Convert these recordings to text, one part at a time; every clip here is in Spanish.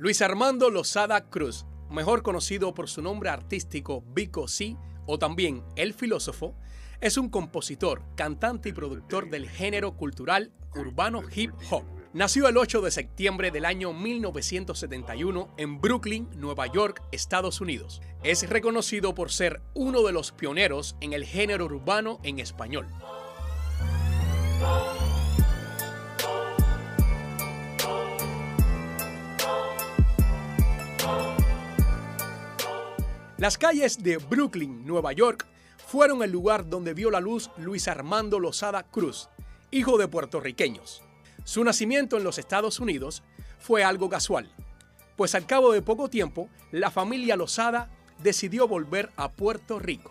Luis Armando Lozada Cruz, mejor conocido por su nombre artístico Vico C o también El Filósofo, es un compositor, cantante y productor del género cultural urbano hip hop. Nació el 8 de septiembre del año 1971 en Brooklyn, Nueva York, Estados Unidos. Es reconocido por ser uno de los pioneros en el género urbano en español. Las calles de Brooklyn, Nueva York, fueron el lugar donde vio la luz Luis Armando Lozada Cruz, hijo de puertorriqueños. Su nacimiento en los Estados Unidos fue algo casual, pues al cabo de poco tiempo, la familia Lozada decidió volver a Puerto Rico.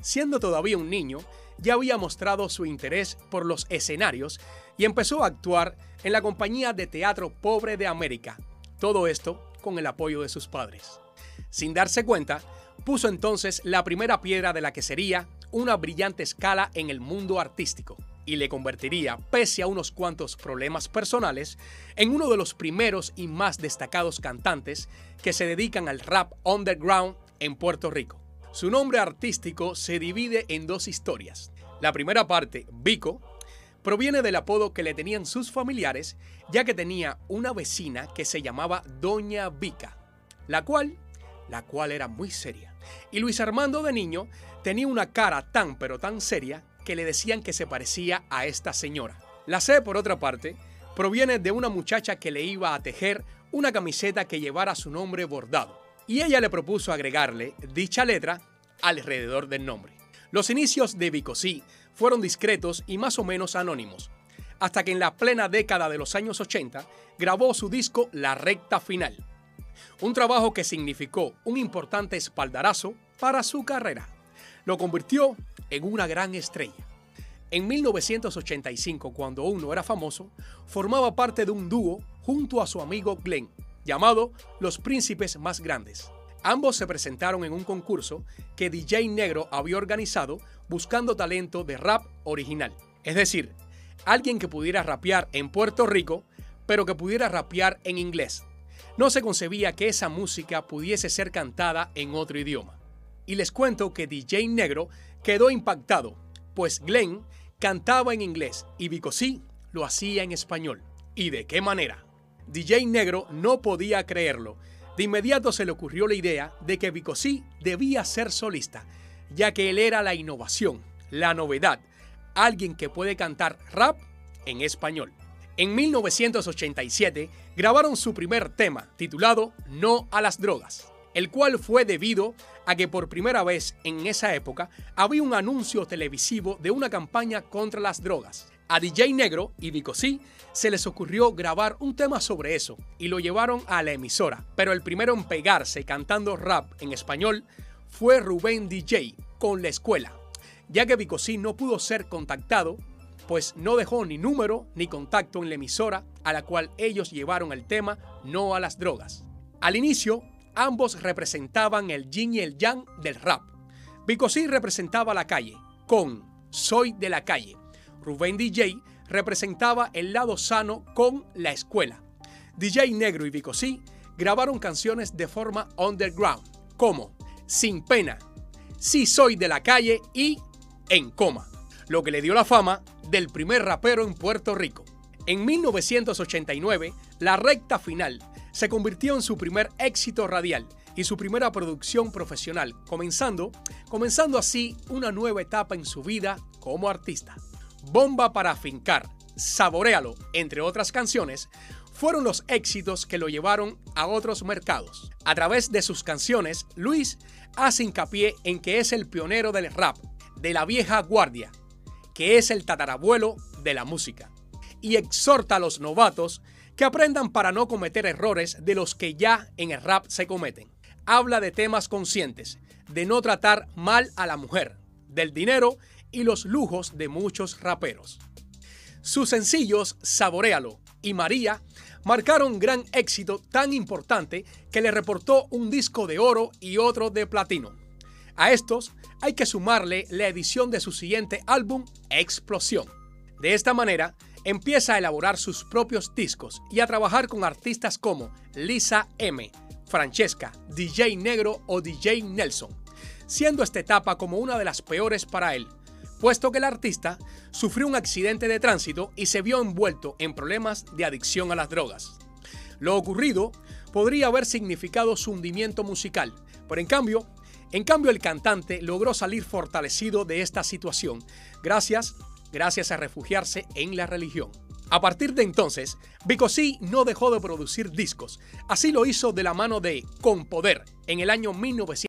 Siendo todavía un niño, ya había mostrado su interés por los escenarios y empezó a actuar en la compañía de teatro Pobre de América, todo esto con el apoyo de sus padres. Sin darse cuenta, puso entonces la primera piedra de la que sería una brillante escala en el mundo artístico y le convertiría, pese a unos cuantos problemas personales, en uno de los primeros y más destacados cantantes que se dedican al rap underground en Puerto Rico. Su nombre artístico se divide en dos historias. La primera parte, Vico, proviene del apodo que le tenían sus familiares, ya que tenía una vecina que se llamaba Doña Vica, la cual, la cual era muy seria y Luis Armando de niño tenía una cara tan pero tan seria que le decían que se parecía a esta señora. La C, por otra parte, proviene de una muchacha que le iba a tejer una camiseta que llevara su nombre bordado, y ella le propuso agregarle dicha letra alrededor del nombre. Los inicios de Vicosí fueron discretos y más o menos anónimos, hasta que en la plena década de los años 80 grabó su disco La Recta Final, un trabajo que significó un importante espaldarazo para su carrera. Lo convirtió en una gran estrella. En 1985, cuando aún no era famoso, formaba parte de un dúo junto a su amigo Glenn, llamado Los Príncipes Más Grandes. Ambos se presentaron en un concurso que DJ Negro había organizado buscando talento de rap original. Es decir, alguien que pudiera rapear en Puerto Rico, pero que pudiera rapear en inglés, no se concebía que esa música pudiese ser cantada en otro idioma. Y les cuento que DJ Negro quedó impactado, pues Glenn cantaba en inglés y Bicosí lo hacía en español. ¿Y de qué manera? DJ Negro no podía creerlo. De inmediato se le ocurrió la idea de que Bicosí debía ser solista, ya que él era la innovación, la novedad, alguien que puede cantar rap en español. En 1987 grabaron su primer tema, titulado No a las drogas, el cual fue debido a que por primera vez en esa época había un anuncio televisivo de una campaña contra las drogas. A DJ Negro y Vico C se les ocurrió grabar un tema sobre eso y lo llevaron a la emisora, pero el primero en pegarse cantando rap en español fue Rubén DJ con La Escuela, ya que Vico C no pudo ser contactado pues no dejó ni número ni contacto en la emisora a la cual ellos llevaron el tema No a las drogas. Al inicio, ambos representaban el yin y el yang del rap. Bicosí representaba la calle, con Soy de la calle. Rubén DJ representaba el lado sano con La escuela. DJ Negro y Bicosí grabaron canciones de forma underground, como Sin pena, Si soy de la calle y En coma lo que le dio la fama del primer rapero en Puerto Rico. En 1989, La Recta Final se convirtió en su primer éxito radial y su primera producción profesional, comenzando, comenzando así una nueva etapa en su vida como artista. Bomba para fincar, Saborealo, entre otras canciones, fueron los éxitos que lo llevaron a otros mercados. A través de sus canciones, Luis hace hincapié en que es el pionero del rap, de la vieja guardia, que es el tatarabuelo de la música, y exhorta a los novatos que aprendan para no cometer errores de los que ya en el rap se cometen. Habla de temas conscientes, de no tratar mal a la mujer, del dinero y los lujos de muchos raperos. Sus sencillos Saborealo y María marcaron gran éxito tan importante que le reportó un disco de oro y otro de platino. A estos hay que sumarle la edición de su siguiente álbum, Explosión. De esta manera, empieza a elaborar sus propios discos y a trabajar con artistas como Lisa M, Francesca, DJ Negro o DJ Nelson, siendo esta etapa como una de las peores para él, puesto que el artista sufrió un accidente de tránsito y se vio envuelto en problemas de adicción a las drogas. Lo ocurrido podría haber significado su hundimiento musical, pero en cambio, en cambio el cantante logró salir fortalecido de esta situación gracias, gracias a refugiarse en la religión. A partir de entonces, Bicosí no dejó de producir discos. Así lo hizo de la mano de Con Poder en el año 1900.